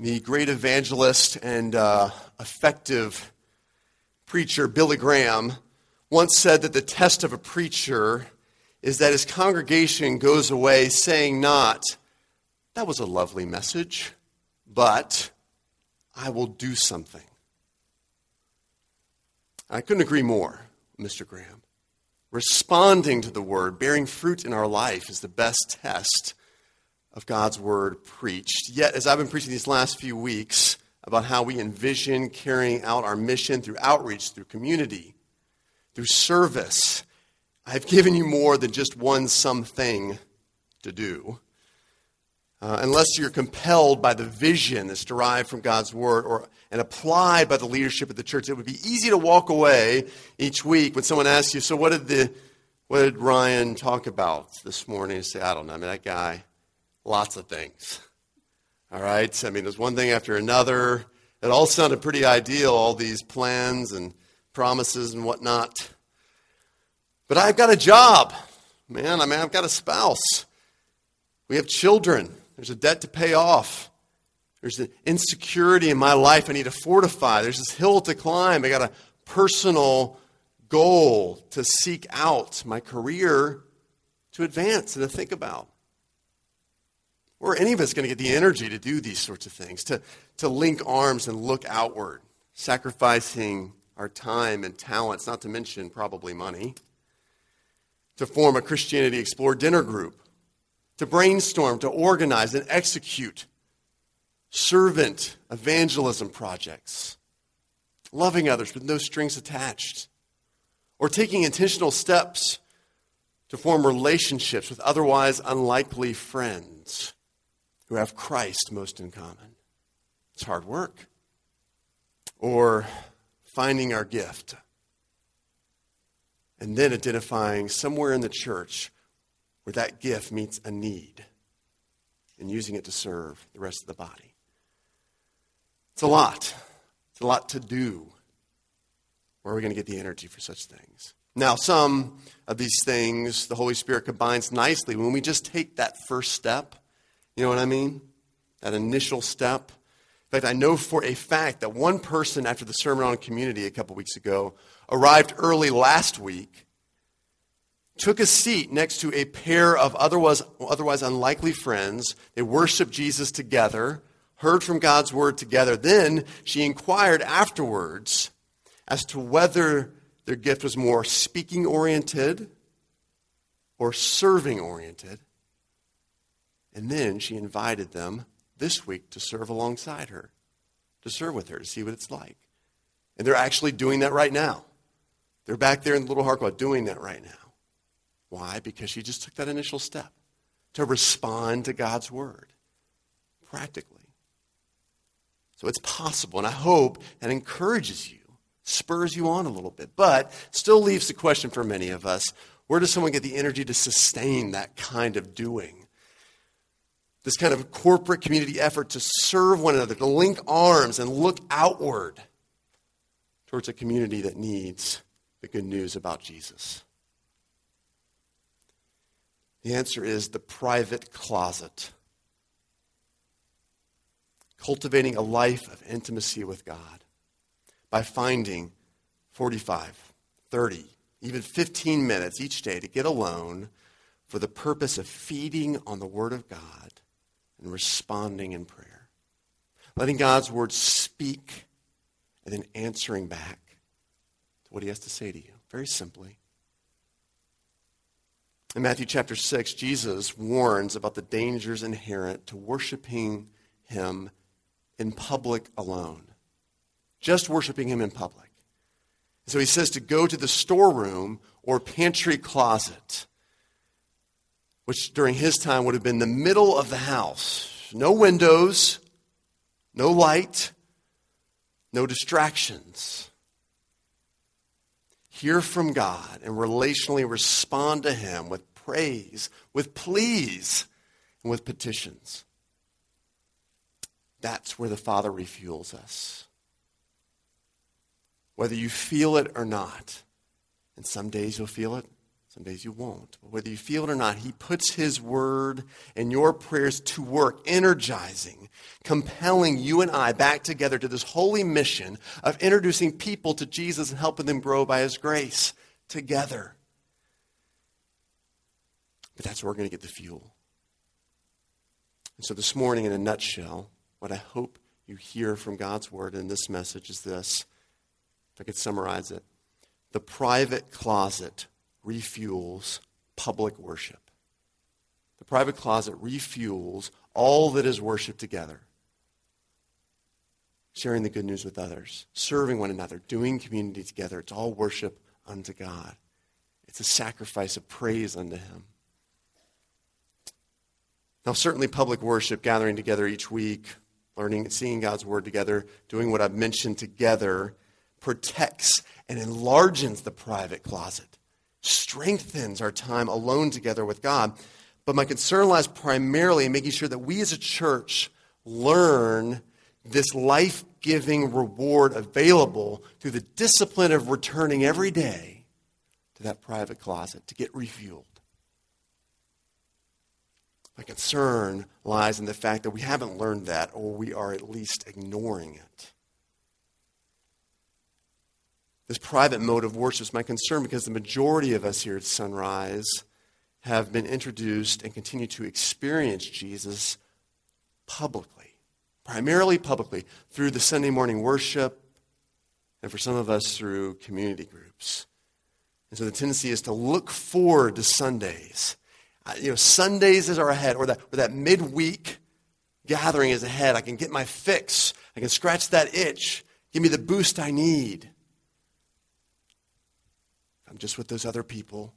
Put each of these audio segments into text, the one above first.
The great evangelist and uh, effective preacher Billy Graham once said that the test of a preacher is that his congregation goes away saying not, that was a lovely message, but I will do something. I couldn't agree more, Mr. Graham. Responding to the word, bearing fruit in our life, is the best test of God's word preached. Yet, as I've been preaching these last few weeks about how we envision carrying out our mission through outreach, through community, through service, I've given you more than just one something to do. Uh, unless you're compelled by the vision that's derived from God's word or, and applied by the leadership of the church, it would be easy to walk away each week when someone asks you, So, what did, the, what did Ryan talk about this morning? You say, I don't know. I mean, that guy, lots of things. All right? I mean, there's one thing after another. It all sounded pretty ideal, all these plans and promises and whatnot. But I've got a job, man. I mean, I've got a spouse. We have children. There's a debt to pay off. There's an insecurity in my life I need to fortify. There's this hill to climb. I got a personal goal to seek out, my career to advance and to think about. Or any of us going to get the energy to do these sorts of things, to, to link arms and look outward, sacrificing our time and talents, not to mention probably money, to form a Christianity Explored dinner group to brainstorm, to organize, and execute servant evangelism projects, loving others with no strings attached, or taking intentional steps to form relationships with otherwise unlikely friends who have Christ most in common. It's hard work. Or finding our gift and then identifying somewhere in the church where that gift meets a need and using it to serve the rest of the body. It's a lot. It's a lot to do. Where are we going to get the energy for such things? Now, some of these things the Holy Spirit combines nicely when we just take that first step. You know what I mean? That initial step. In fact, I know for a fact that one person after the Sermon on Community a couple weeks ago arrived early last week took a seat next to a pair of otherwise, otherwise unlikely friends. They worshiped Jesus together, heard from God's word together. Then she inquired afterwards as to whether their gift was more speaking oriented or serving oriented. And then she invited them this week to serve alongside her, to serve with her, to see what it's like. And they're actually doing that right now. They're back there in little Harquaad doing that right now. Why? Because she just took that initial step to respond to God's word practically. So it's possible, and I hope that encourages you, spurs you on a little bit, but still leaves the question for many of us where does someone get the energy to sustain that kind of doing? This kind of corporate community effort to serve one another, to link arms and look outward towards a community that needs the good news about Jesus. The answer is the private closet. Cultivating a life of intimacy with God by finding 45, 30, even 15 minutes each day to get alone for the purpose of feeding on the Word of God and responding in prayer. Letting God's Word speak and then answering back to what He has to say to you, very simply. In Matthew chapter 6, Jesus warns about the dangers inherent to worshiping him in public alone. Just worshiping him in public. So he says to go to the storeroom or pantry closet, which during his time would have been the middle of the house. No windows, no light, no distractions hear from God and relationally respond to Him with praise, with pleas, and with petitions. That's where the Father refuels us. Whether you feel it or not, and some days you'll feel it, Some days you won't. But whether you feel it or not, He puts His word and your prayers to work, energizing, compelling you and I back together to this holy mission of introducing people to Jesus and helping them grow by His grace together. But that's where we're going to get the fuel. And so this morning, in a nutshell, what I hope you hear from God's word in this message is this. If I could summarize it the private closet refuels public worship. The private closet refuels all that is worship together. Sharing the good news with others, serving one another, doing community together. It's all worship unto God. It's a sacrifice of praise unto Him. Now, certainly, public worship, gathering together each week, learning and seeing God's Word together, doing what I've mentioned together, protects and enlarges the private closet, strengthens our time alone together with God. But my concern lies primarily in making sure that we as a church learn this life giving reward available through the discipline of returning every day to that private closet to get refueled. My concern lies in the fact that we haven't learned that, or we are at least ignoring it. This private mode of worship is my concern because the majority of us here at Sunrise have been introduced and continue to experience Jesus publicly, primarily publicly, through the Sunday morning worship, and for some of us through community groups. And so the tendency is to look forward to Sundays. You know, Sundays are ahead, or that, or that midweek gathering is ahead. I can get my fix. I can scratch that itch. Give me the boost I need. I'm just with those other people.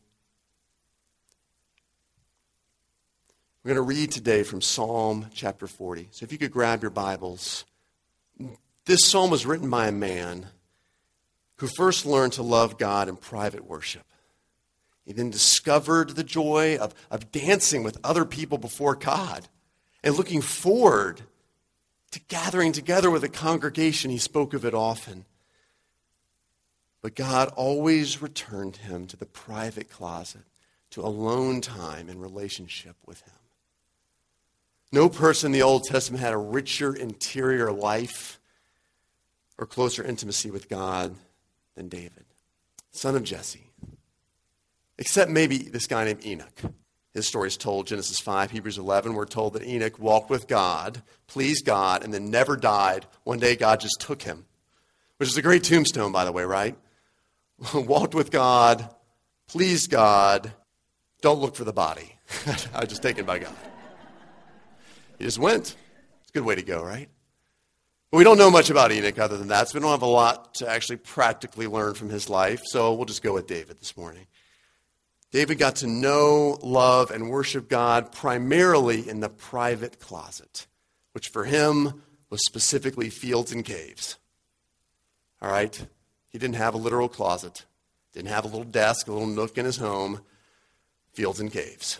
We're going to read today from Psalm chapter 40. So if you could grab your Bibles. This psalm was written by a man who first learned to love God in private worship. He then discovered the joy of, of dancing with other people before God and looking forward to gathering together with a congregation. He spoke of it often. But God always returned him to the private closet, to alone time in relationship with him. No person in the Old Testament had a richer interior life or closer intimacy with God than David, son of Jesse. Except maybe this guy named Enoch. His story is told, Genesis 5, Hebrews 11. We're told that Enoch walked with God, pleased God, and then never died. One day God just took him, which is a great tombstone, by the way, right? walked with God, pleased God, don't look for the body. I was just taken by God. He just went. It's a good way to go, right? But we don't know much about Enoch other than that, so we don't have a lot to actually practically learn from his life, so we'll just go with David this morning. David got to know, love, and worship God primarily in the private closet, which for him was specifically fields and caves. All right? He didn't have a literal closet, didn't have a little desk, a little nook in his home, fields and caves.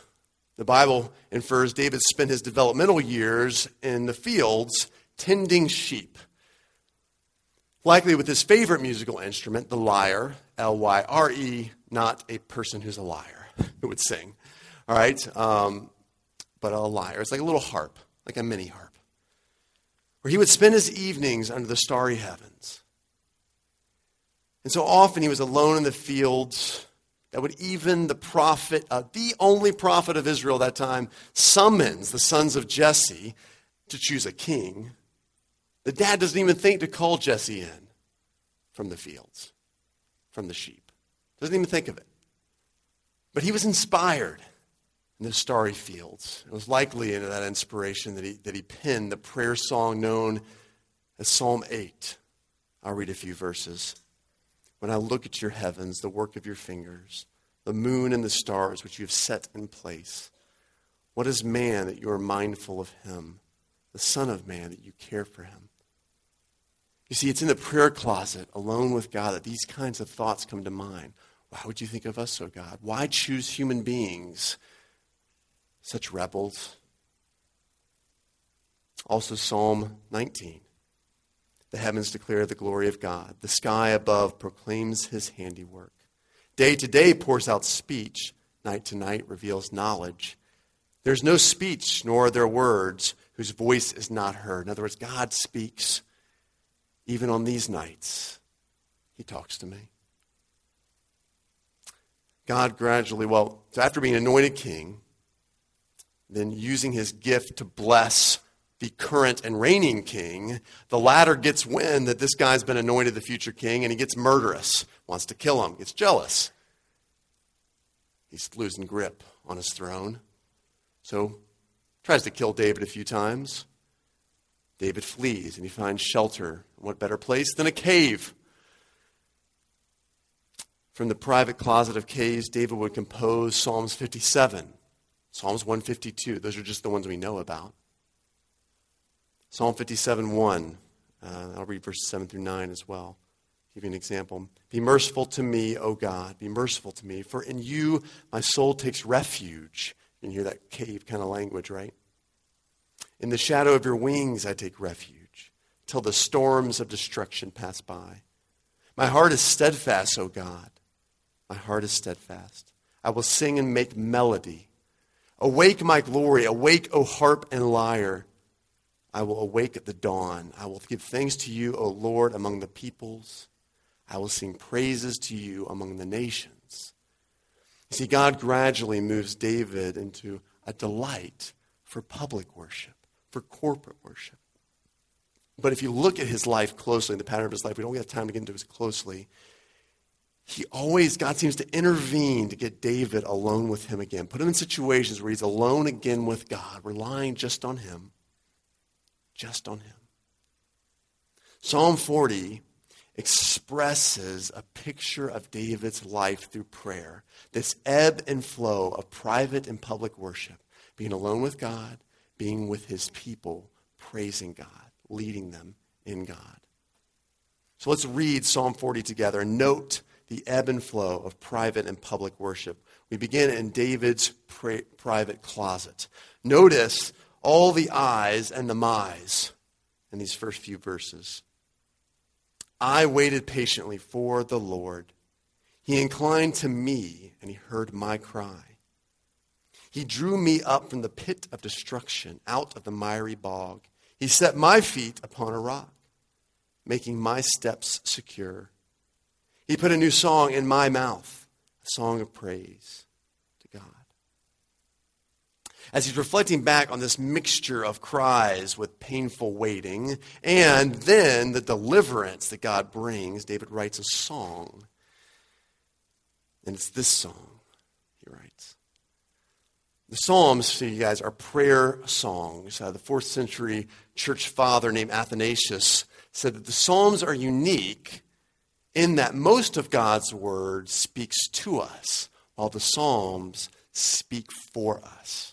The Bible infers David spent his developmental years in the fields tending sheep, likely with his favorite musical instrument, the lyre, L Y R E, not a person who's a liar who would sing. All right? Um, but a lyre. It's like a little harp, like a mini harp, where he would spend his evenings under the starry heavens and so often he was alone in the fields that would even the prophet, uh, the only prophet of Israel that time, summons the sons of Jesse to choose a king. The dad doesn't even think to call Jesse in from the fields, from the sheep. Doesn't even think of it. But he was inspired in the starry fields. It was likely in that inspiration that he, that he penned the prayer song known as Psalm 8. I'll read a few verses. When I look at your heavens, the work of your fingers, the moon and the stars which you have set in place, what is man that you are mindful of him, the Son of Man that you care for him? You see, it's in the prayer closet, alone with God, that these kinds of thoughts come to mind. Why would you think of us, O God? Why choose human beings, such rebels? Also, Psalm 19. The heavens declare the glory of God. The sky above proclaims his handiwork. Day to day pours out speech, night to night reveals knowledge. There's no speech, nor are there words whose voice is not heard. In other words, God speaks even on these nights. He talks to me. God gradually, well, after being anointed king, then using his gift to bless the current and reigning king, the latter gets wind that this guy's been anointed the future king and he gets murderous, wants to kill him, gets jealous. He's losing grip on his throne. So tries to kill David a few times. David flees and he finds shelter. What better place than a cave? From the private closet of caves, David would compose Psalms 57, Psalms 152. Those are just the ones we know about. Psalm 57 1. Uh, I'll read verses 7 through 9 as well. Give you an example. Be merciful to me, O God. Be merciful to me, for in you my soul takes refuge. You can hear that cave kind of language, right? In the shadow of your wings I take refuge, till the storms of destruction pass by. My heart is steadfast, O God. My heart is steadfast. I will sing and make melody. Awake, my glory. Awake, O harp and lyre. I will awake at the dawn. I will give thanks to you, O Lord, among the peoples. I will sing praises to you among the nations. You see, God gradually moves David into a delight for public worship, for corporate worship. But if you look at his life closely, the pattern of his life, we don't have time to get into it closely. He always, God seems to intervene to get David alone with him again, put him in situations where he's alone again with God, relying just on him just on Him. Psalm 40 expresses a picture of David's life through prayer, this ebb and flow of private and public worship, being alone with God, being with His people, praising God, leading them in God. So let's read Psalm 40 together and note the ebb and flow of private and public worship. We begin in David's pra- private closet. Notice all the I's and the my's in these first few verses. I waited patiently for the Lord. He inclined to me and he heard my cry. He drew me up from the pit of destruction, out of the miry bog. He set my feet upon a rock, making my steps secure. He put a new song in my mouth, a song of praise as he's reflecting back on this mixture of cries with painful waiting and then the deliverance that God brings, David writes a song. And it's this song he writes. The Psalms, so you guys, are prayer songs. Uh, the fourth century church father named Athanasius said that the Psalms are unique in that most of God's word speaks to us, while the Psalms speak for us.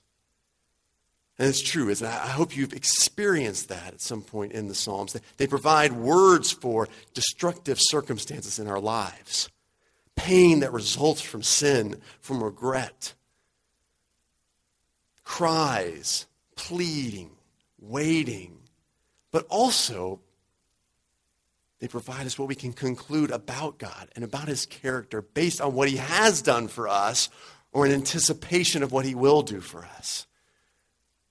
And it's true. Is I hope you've experienced that at some point in the Psalms. They provide words for destructive circumstances in our lives, pain that results from sin, from regret, cries, pleading, waiting, but also they provide us what we can conclude about God and about His character based on what He has done for us or in anticipation of what He will do for us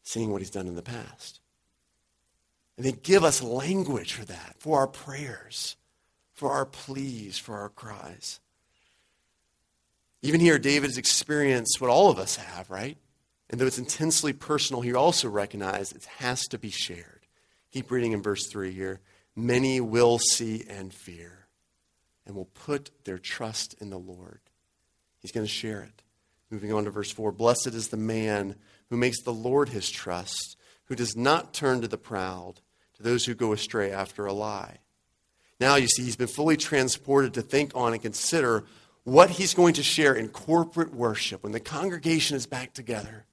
seeing what he's done in the past. And they give us language for that, for our prayers, for our pleas, for our cries. Even here, David has experienced what all of us have, right? And though it's intensely personal, he also recognized it has to be shared. Keep reading in verse 3 here. Many will see and fear and will put their trust in the Lord. He's going to share it. Moving on to verse 4 Blessed is the man who makes the Lord his trust, who does not turn to the proud, to those who go astray after a lie. Now, you see, he's been fully transported to think on and consider what he's going to share in corporate worship when the congregation is back together.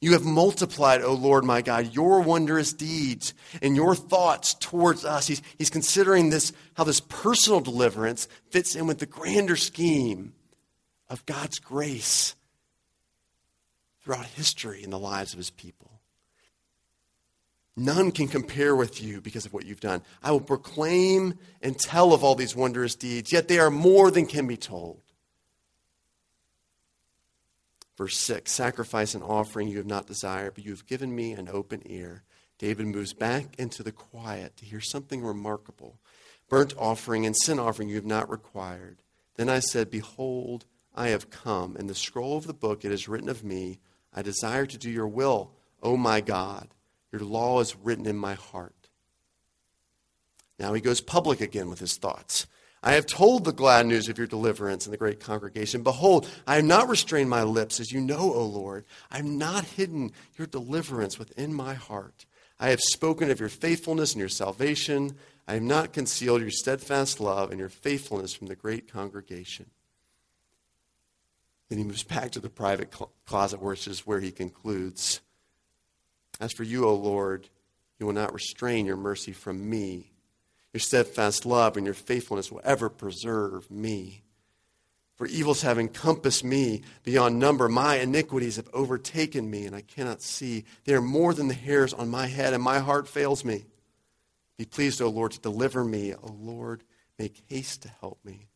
You have multiplied, O Lord my God, your wondrous deeds and your thoughts towards us. He's, he's considering this, how this personal deliverance fits in with the grander scheme of God's grace throughout history in the lives of his people. None can compare with you because of what you've done. I will proclaim and tell of all these wondrous deeds, yet they are more than can be told. Verse 6 Sacrifice and offering you have not desired, but you have given me an open ear. David moves back into the quiet to hear something remarkable. Burnt offering and sin offering you have not required. Then I said, Behold, I have come. In the scroll of the book it is written of me, I desire to do your will, O my God. Your law is written in my heart. Now he goes public again with his thoughts. I have told the glad news of your deliverance in the great congregation. Behold, I have not restrained my lips, as you know, O Lord. I have not hidden your deliverance within my heart. I have spoken of your faithfulness and your salvation. I have not concealed your steadfast love and your faithfulness from the great congregation. Then he moves back to the private closet, which is where he concludes As for you, O Lord, you will not restrain your mercy from me. Your steadfast love and your faithfulness will ever preserve me. For evils have encompassed me beyond number. My iniquities have overtaken me, and I cannot see. They are more than the hairs on my head, and my heart fails me. Be pleased, O Lord, to deliver me. O Lord, make haste to help me.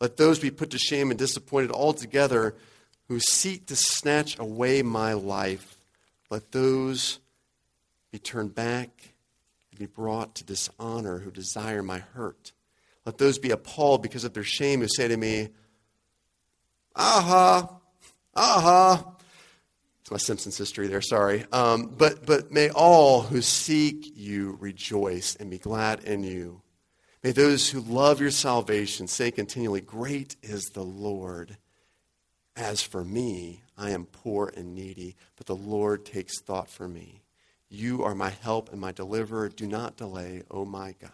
Let those be put to shame and disappointed altogether who seek to snatch away my life. Let those be turned back and be brought to dishonor who desire my hurt. Let those be appalled because of their shame who say to me, Aha, aha. It's my Simpsons history there, sorry. Um, but, but may all who seek you rejoice and be glad in you. May those who love your salvation say continually, Great is the Lord. As for me, I am poor and needy, but the Lord takes thought for me. You are my help and my deliverer. Do not delay, O oh my God.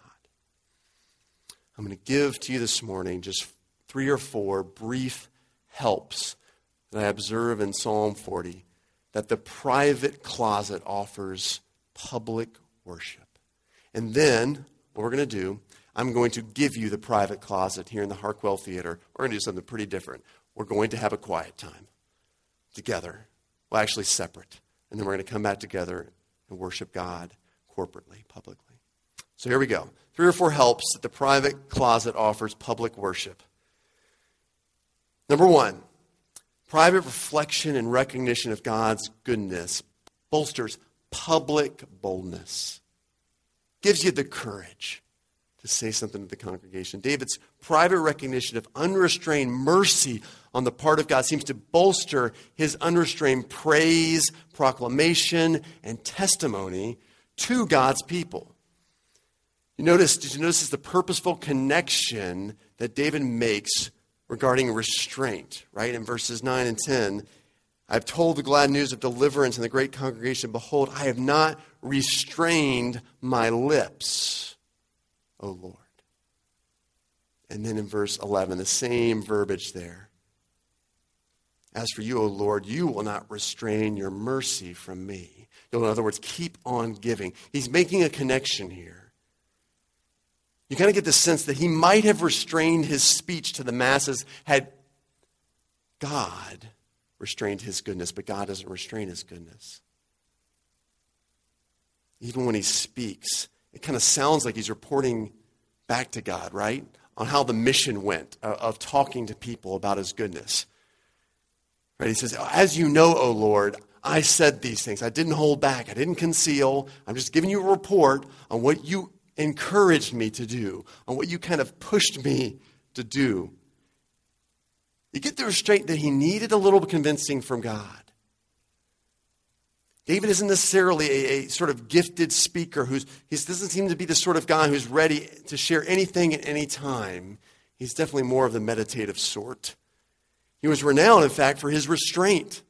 I'm going to give to you this morning just three or four brief helps that I observe in Psalm 40 that the private closet offers public worship. And then, what we're going to do, I'm going to give you the private closet here in the Harkwell Theater. We're going to do something pretty different. We're going to have a quiet time together. Well, actually, separate. And then we're going to come back together and worship God corporately, publicly. So here we go. Three or four helps that the private closet offers public worship. Number one, private reflection and recognition of God's goodness bolsters public boldness, gives you the courage to say something to the congregation. David's private recognition of unrestrained mercy on the part of God seems to bolster his unrestrained praise, proclamation, and testimony to God's people. You notice, did you notice the purposeful connection that David makes regarding restraint, right? In verses 9 and 10, I've told the glad news of deliverance in the great congregation. Behold, I have not restrained my lips, O Lord. And then in verse 11, the same verbiage there. As for you, O Lord, you will not restrain your mercy from me. You'll, In other words, keep on giving. He's making a connection here you kind of get the sense that he might have restrained his speech to the masses had God restrained his goodness, but God doesn't restrain his goodness. Even when he speaks, it kind of sounds like he's reporting back to God, right? On how the mission went uh, of talking to people about his goodness. Right? He says, As you know, O Lord, I said these things. I didn't hold back. I didn't conceal. I'm just giving you a report on what you encouraged me to do, on what you kind of pushed me to do. You get the restraint that he needed a little convincing from God. David isn't necessarily a, a, sort of gifted speaker who's he doesn't seem to be the sort of guy who's ready to share anything at any time. He's definitely more of the meditative sort. He was renowned, in fact, for his restraint.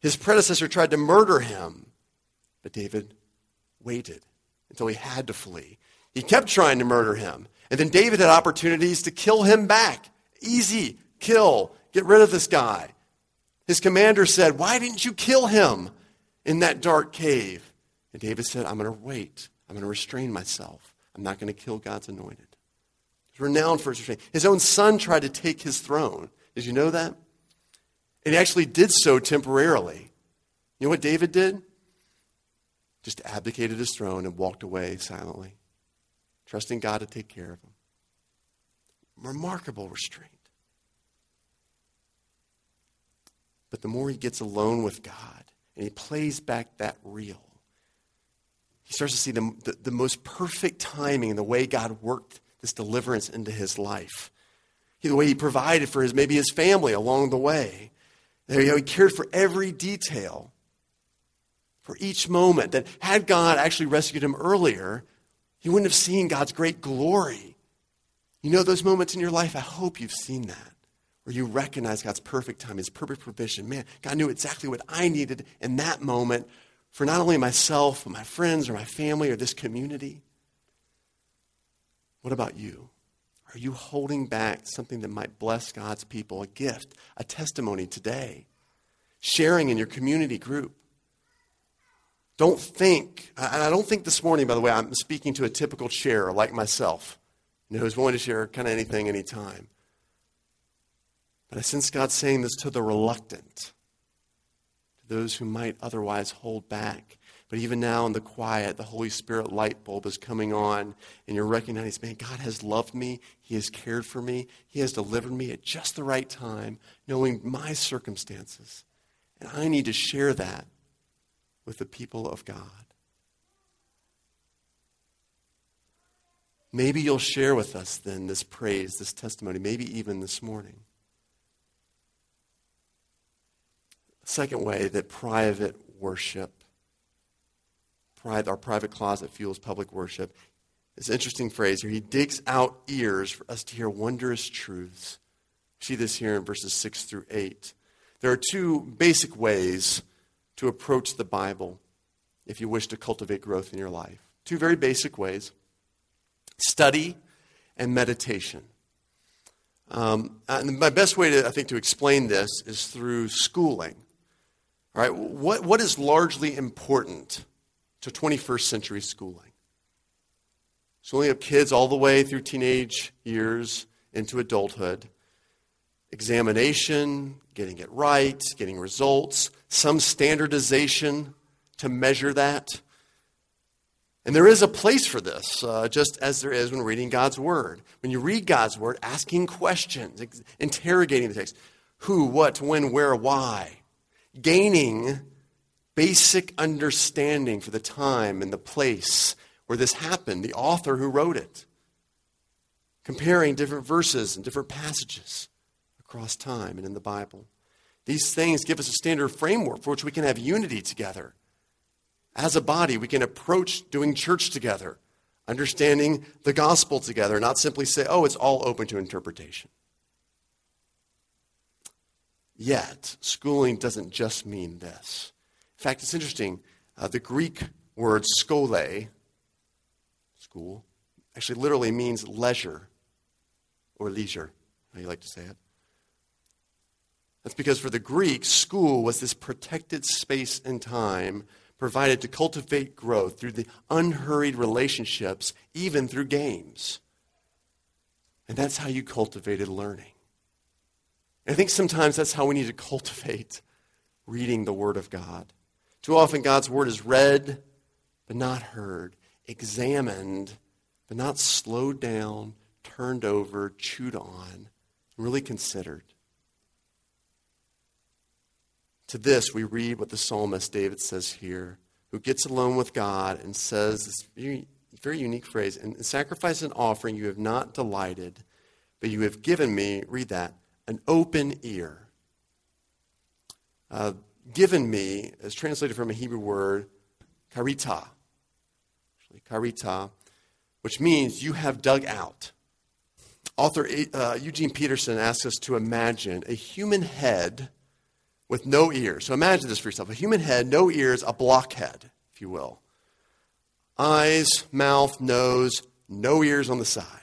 His predecessor tried to murder him, but David waited until he had to flee. He kept trying to murder him. And then David had opportunities to kill him back. Easy, kill, get rid of this guy. His commander said, Why didn't you kill him in that dark cave? And David said, I'm going to wait. I'm going to restrain myself. I'm not going to kill God's anointed. He's renowned for his restraint. His own son tried to take his throne. Did you know that? And he actually did so temporarily. You know what David did? just abdicated his throne and walked away silently, trusting God to take care of him. Remarkable restraint. But the more he gets alone with God and he plays back that reel, he starts to see the, the, the most perfect timing in the way God worked this deliverance into his life. The way he provided for his maybe his family along the way. He cared for every detail, for each moment. That had God actually rescued him earlier, he wouldn't have seen God's great glory. You know those moments in your life? I hope you've seen that where you recognize God's perfect time, His perfect provision. Man, God knew exactly what I needed in that moment for not only myself, but my friends or my family or this community. What about you? Are you holding back something that might bless God's people, a gift, a testimony today? Sharing in your community group. Don't think, and I don't think this morning, by the way, I'm speaking to a typical sharer like myself, you know, who's willing to share kind of anything, anytime. But I sense God saying this to the reluctant, to those who might otherwise hold back. But even now in the quiet, the Holy Spirit light bulb is coming on, and you're recognizing, man, God has loved me. He has cared for me. He has delivered me at just the right time, knowing my circumstances. And I need to share that with the people of God. Maybe you'll share with us then this praise, this testimony, maybe even this morning. Second way that private worship, private, our private closet fuels public worship. This interesting phrase here. He digs out ears for us to hear wondrous truths. See this here in verses 6 through 8. There are two basic ways to approach the Bible if you wish to cultivate growth in your life. Two very basic ways study and meditation. Um, and my best way to, I think, to explain this is through schooling. All right, what, what is largely important to 21st century schooling? Schooling of kids all the way through teenage years into adulthood. Examination, getting it right, getting results, some standardization to measure that. And there is a place for this, uh, just as there is when reading God's Word. When you read God's Word, asking questions, ex- interrogating the text who, what, when, where, why gaining basic understanding for the time and the place where this happened, the author who wrote it, comparing different verses and different passages across time and in the Bible. These things give us a standard framework for which we can have unity together. As a body, we can approach doing church together, understanding the gospel together, not simply say, oh, it's all open to interpretation. Yet, schooling doesn't just mean this. In fact, it's interesting. Uh, the Greek word skole, school, actually literally means leisure or leisure, how you like to say it. That's because for the Greeks, school was this protected space and time provided to cultivate growth through the unhurried relationships, even through games. And that's how you cultivated learning. I think sometimes that's how we need to cultivate reading the Word of God. Too often, God's Word is read, but not heard, examined, but not slowed down, turned over, chewed on, really considered. To this, we read what the psalmist David says here, who gets alone with God and says this very, very unique phrase In sacrifice and offering you have not delighted, but you have given me, read that, an open ear. Uh, given me is translated from a Hebrew word, karita. Actually, karita, which means you have dug out. Author uh, Eugene Peterson asks us to imagine a human head with no ears. So imagine this for yourself a human head, no ears, a blockhead, if you will. Eyes, mouth, nose, no ears on the side.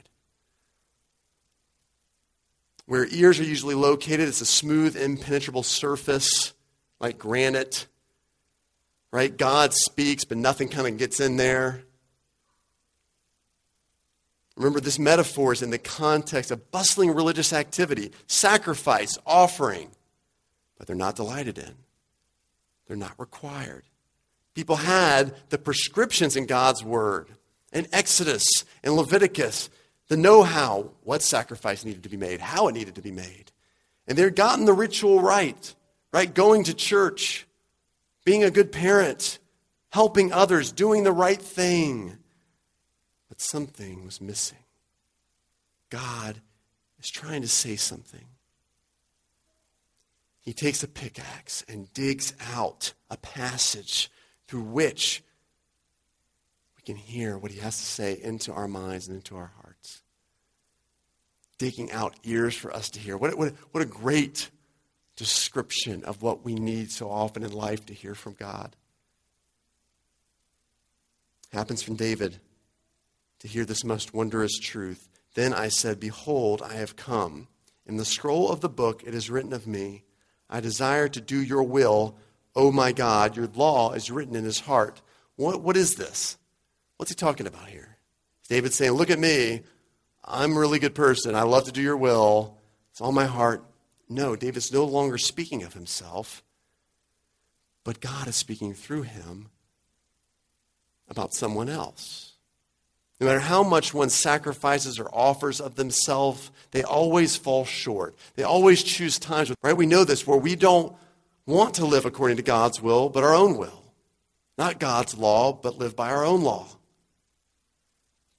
Where ears are usually located, it's a smooth, impenetrable surface like granite. Right? God speaks, but nothing kind of gets in there. Remember, this metaphor is in the context of bustling religious activity, sacrifice, offering, but they're not delighted in. They're not required. People had the prescriptions in God's word, in Exodus, in Leviticus, the know how, what sacrifice needed to be made, how it needed to be made. And they'd gotten the ritual right, right? Going to church, being a good parent, helping others, doing the right thing. But something was missing. God is trying to say something. He takes a pickaxe and digs out a passage through which can hear what he has to say into our minds and into our hearts. Digging out ears for us to hear. What, what, what a great description of what we need so often in life to hear from God. Happens from David to hear this most wondrous truth. Then I said, Behold, I have come. In the scroll of the book it is written of me, I desire to do your will, O my God. Your law is written in his heart. What, what is this? What's he talking about here? David saying, Look at me. I'm a really good person. I love to do your will. It's all my heart. No, David's no longer speaking of himself, but God is speaking through him about someone else. No matter how much one sacrifices or offers of themselves, they always fall short. They always choose times, right? We know this, where we don't want to live according to God's will, but our own will. Not God's law, but live by our own law.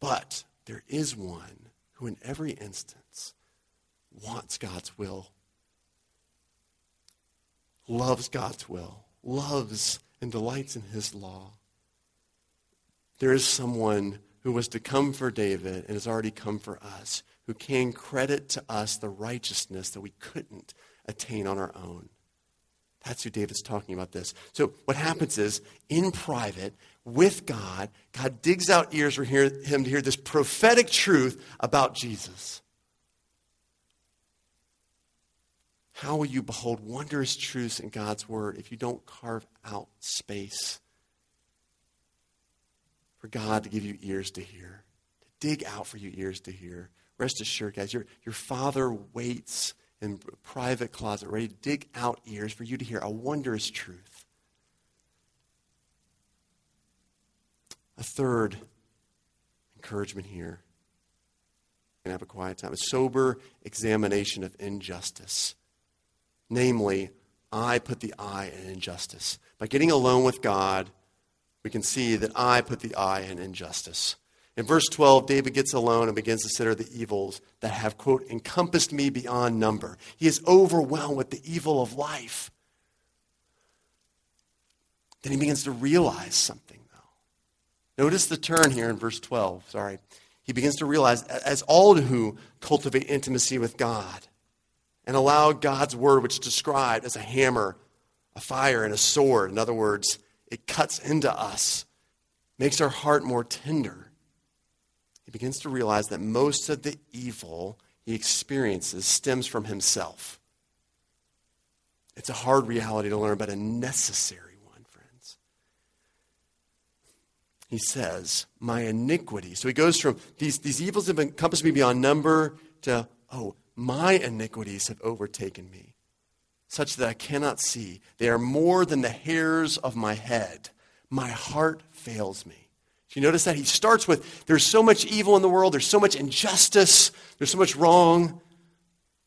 But there is one who, in every instance, wants God's will, loves God's will, loves and delights in his law. There is someone who was to come for David and has already come for us, who can credit to us the righteousness that we couldn't attain on our own. That's who David's talking about this. So what happens is, in private, with God, God digs out ears for him to hear this prophetic truth about Jesus. How will you behold wondrous truths in God's word if you don't carve out space for God to give you ears to hear, to dig out for you ears to hear. Rest assured, guys, your, your Father waits in a private closet, ready to dig out ears for you to hear a wondrous truth. A third encouragement here. And have a quiet time. A sober examination of injustice. Namely, I put the I in injustice. By getting alone with God, we can see that I put the I in injustice. In verse 12, David gets alone and begins to consider the evils that have, quote, encompassed me beyond number. He is overwhelmed with the evil of life. Then he begins to realize something. Notice the turn here in verse 12. Sorry. He begins to realize, as all who cultivate intimacy with God and allow God's word, which is described as a hammer, a fire, and a sword, in other words, it cuts into us, makes our heart more tender. He begins to realize that most of the evil he experiences stems from himself. It's a hard reality to learn, but a necessary one, friends. He says, My iniquity. So he goes from these, these evils have encompassed me beyond number to, oh, my iniquities have overtaken me such that I cannot see. They are more than the hairs of my head. My heart fails me. Do you notice that? He starts with there's so much evil in the world, there's so much injustice, there's so much wrong.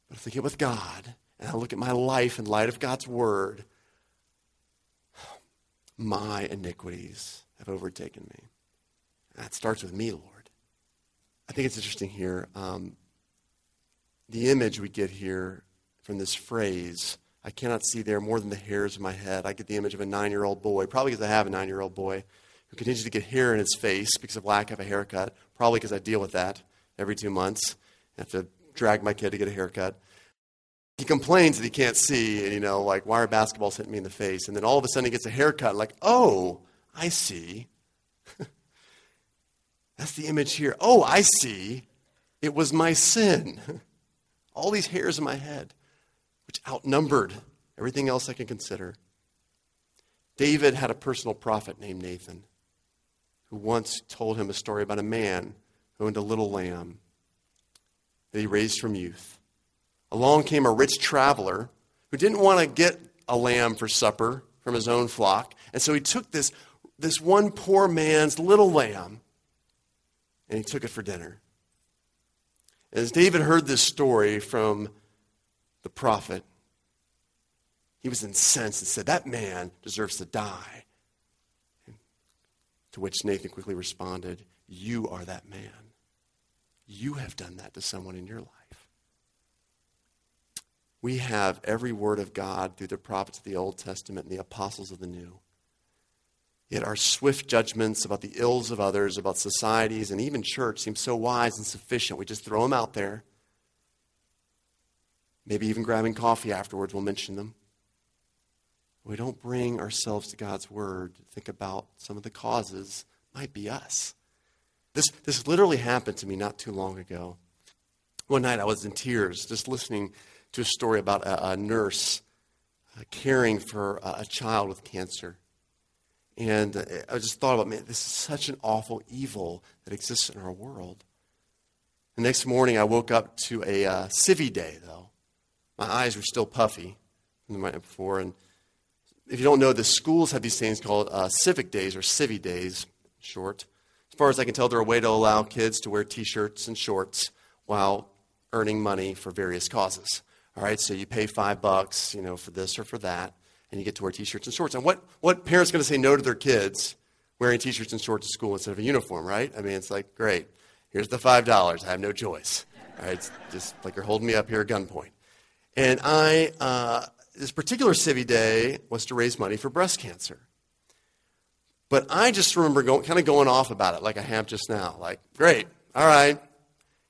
But if I get with God and I look at my life in light of God's word, my iniquities have overtaken me. That starts with me, Lord. I think it's interesting here. Um, the image we get here from this phrase I cannot see there more than the hairs of my head. I get the image of a nine year old boy, probably because I have a nine year old boy, who continues to get hair in his face because of lack of a haircut, probably because I deal with that every two months. I have to drag my kid to get a haircut. He complains that he can't see, and you know, like, why are basketballs hitting me in the face? And then all of a sudden he gets a haircut, like, oh, I see. That's the image here. Oh, I see. It was my sin. all these hairs in my head which outnumbered everything else I can consider. David had a personal prophet named Nathan who once told him a story about a man who owned a little lamb that he raised from youth. Along came a rich traveler who didn't want to get a lamb for supper from his own flock, and so he took this this one poor man's little lamb and he took it for dinner. As David heard this story from the prophet, he was incensed and said, That man deserves to die. To which Nathan quickly responded, You are that man. You have done that to someone in your life. We have every word of God through the prophets of the Old Testament and the apostles of the New. Yet our swift judgments about the ills of others, about societies, and even church seem so wise and sufficient. We just throw them out there. Maybe even grabbing coffee afterwards, we'll mention them. We don't bring ourselves to God's Word to think about some of the causes, might be us. This, this literally happened to me not too long ago. One night I was in tears just listening to a story about a, a nurse uh, caring for a, a, child with cancer. And uh, I just thought about, man, this is such an awful evil that exists in our world. The next morning I woke up to a uh, Civi day, though. My eyes were still puffy from the night before. And if you don't know, the schools have these things called uh, civic days or Civi days, short. As far as I can tell, they're a way to allow kids to wear t shirts and shorts while earning money for various causes. All right, so you pay five bucks, you know, for this or for that, and you get to wear t-shirts and shorts. And what, what parent's going to say no to their kids wearing t-shirts and shorts to school instead of a uniform, right? I mean, it's like, great, here's the $5. I have no choice. All right, it's just like you're holding me up here at gunpoint. And I, uh, this particular Civi Day was to raise money for breast cancer. But I just remember going, kind of going off about it like I have just now. Like, great, all right,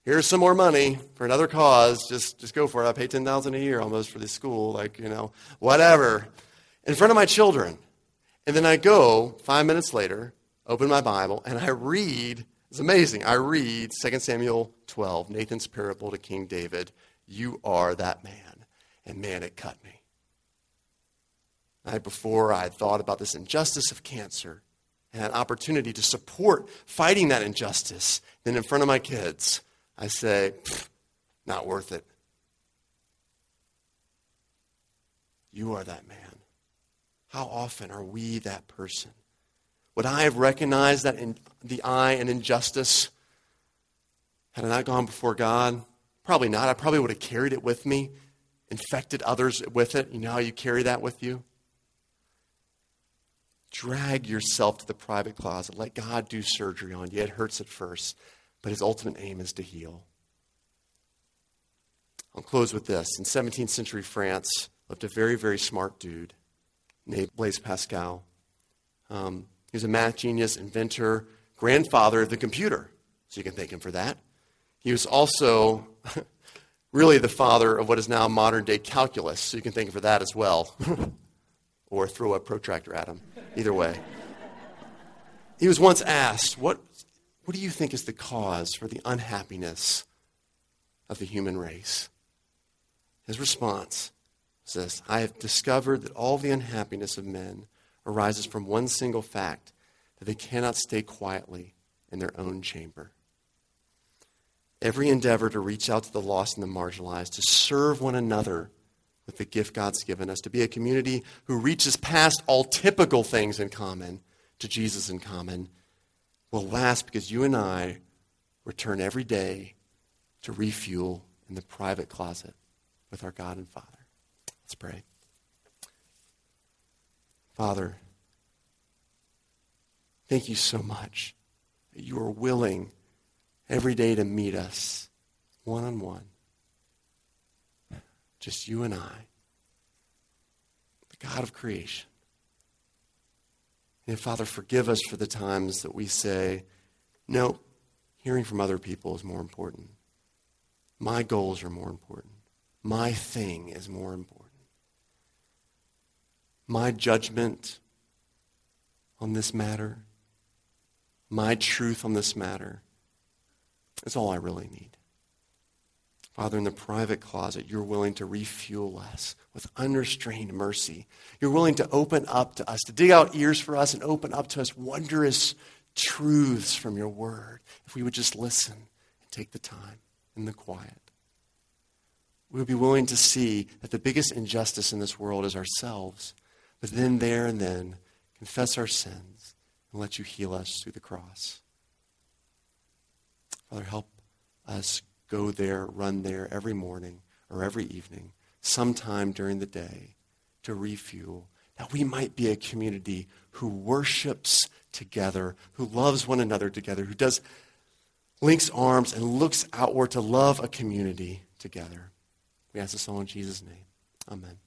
here's some more money for another cause. Just, just go for it. I pay 10000 a year almost for this school. Like, you know, whatever. In front of my children. And then I go five minutes later, open my Bible, and I read. It's amazing. I read 2 Samuel 12, Nathan's parable to King David. You are that man. And man, it cut me. The night before, I had thought about this injustice of cancer and an opportunity to support fighting that injustice. Then, in front of my kids, I say, not worth it. You are that man. How often are we that person? Would I have recognized that in the eye and injustice had I not gone before God? Probably not. I probably would have carried it with me, infected others with it. You know how you carry that with you? Drag yourself to the private closet. Let God do surgery on you. It hurts at first but his ultimate aim is to heal. I'll close with this. In 17th century France lived a very, very smart dude Blaise Pascal. Um, he was a math genius, inventor, grandfather of the computer. So you can thank him for that. He was also really the father of what is now modern day calculus. So you can thank him for that as well. or throw a protractor at him. Either way. He was once asked, What what do you think is the cause for the unhappiness of the human race? His response I have discovered that all the unhappiness of men arises from one single fact that they cannot stay quietly in their own chamber. Every endeavor to reach out to the lost and the marginalized, to serve one another with the gift God's given us, to be a community who reaches past all typical things in common to Jesus in common will last because you and I return every day to refuel in the private closet with our God and Father. Let's pray. Father, thank you so much that you are willing every day to meet us one on one. Just you and I, the God of creation. And Father, forgive us for the times that we say, no, hearing from other people is more important. My goals are more important. My thing is more important. My judgment on this matter, my truth on this matter, is all I really need. Father, in the private closet, you're willing to refuel us with unrestrained mercy. You're willing to open up to us, to dig out ears for us and open up to us wondrous truths from your word if we would just listen and take the time in the quiet. We would be willing to see that the biggest injustice in this world is ourselves, but then, there and then, confess our sins and let you heal us through the cross. Father, help us go there, run there every morning or every evening, sometime during the day to refuel, that we might be a community who worships together, who loves one another together, who does links arms and looks outward to love a community together. We ask this all in Jesus' name. Amen.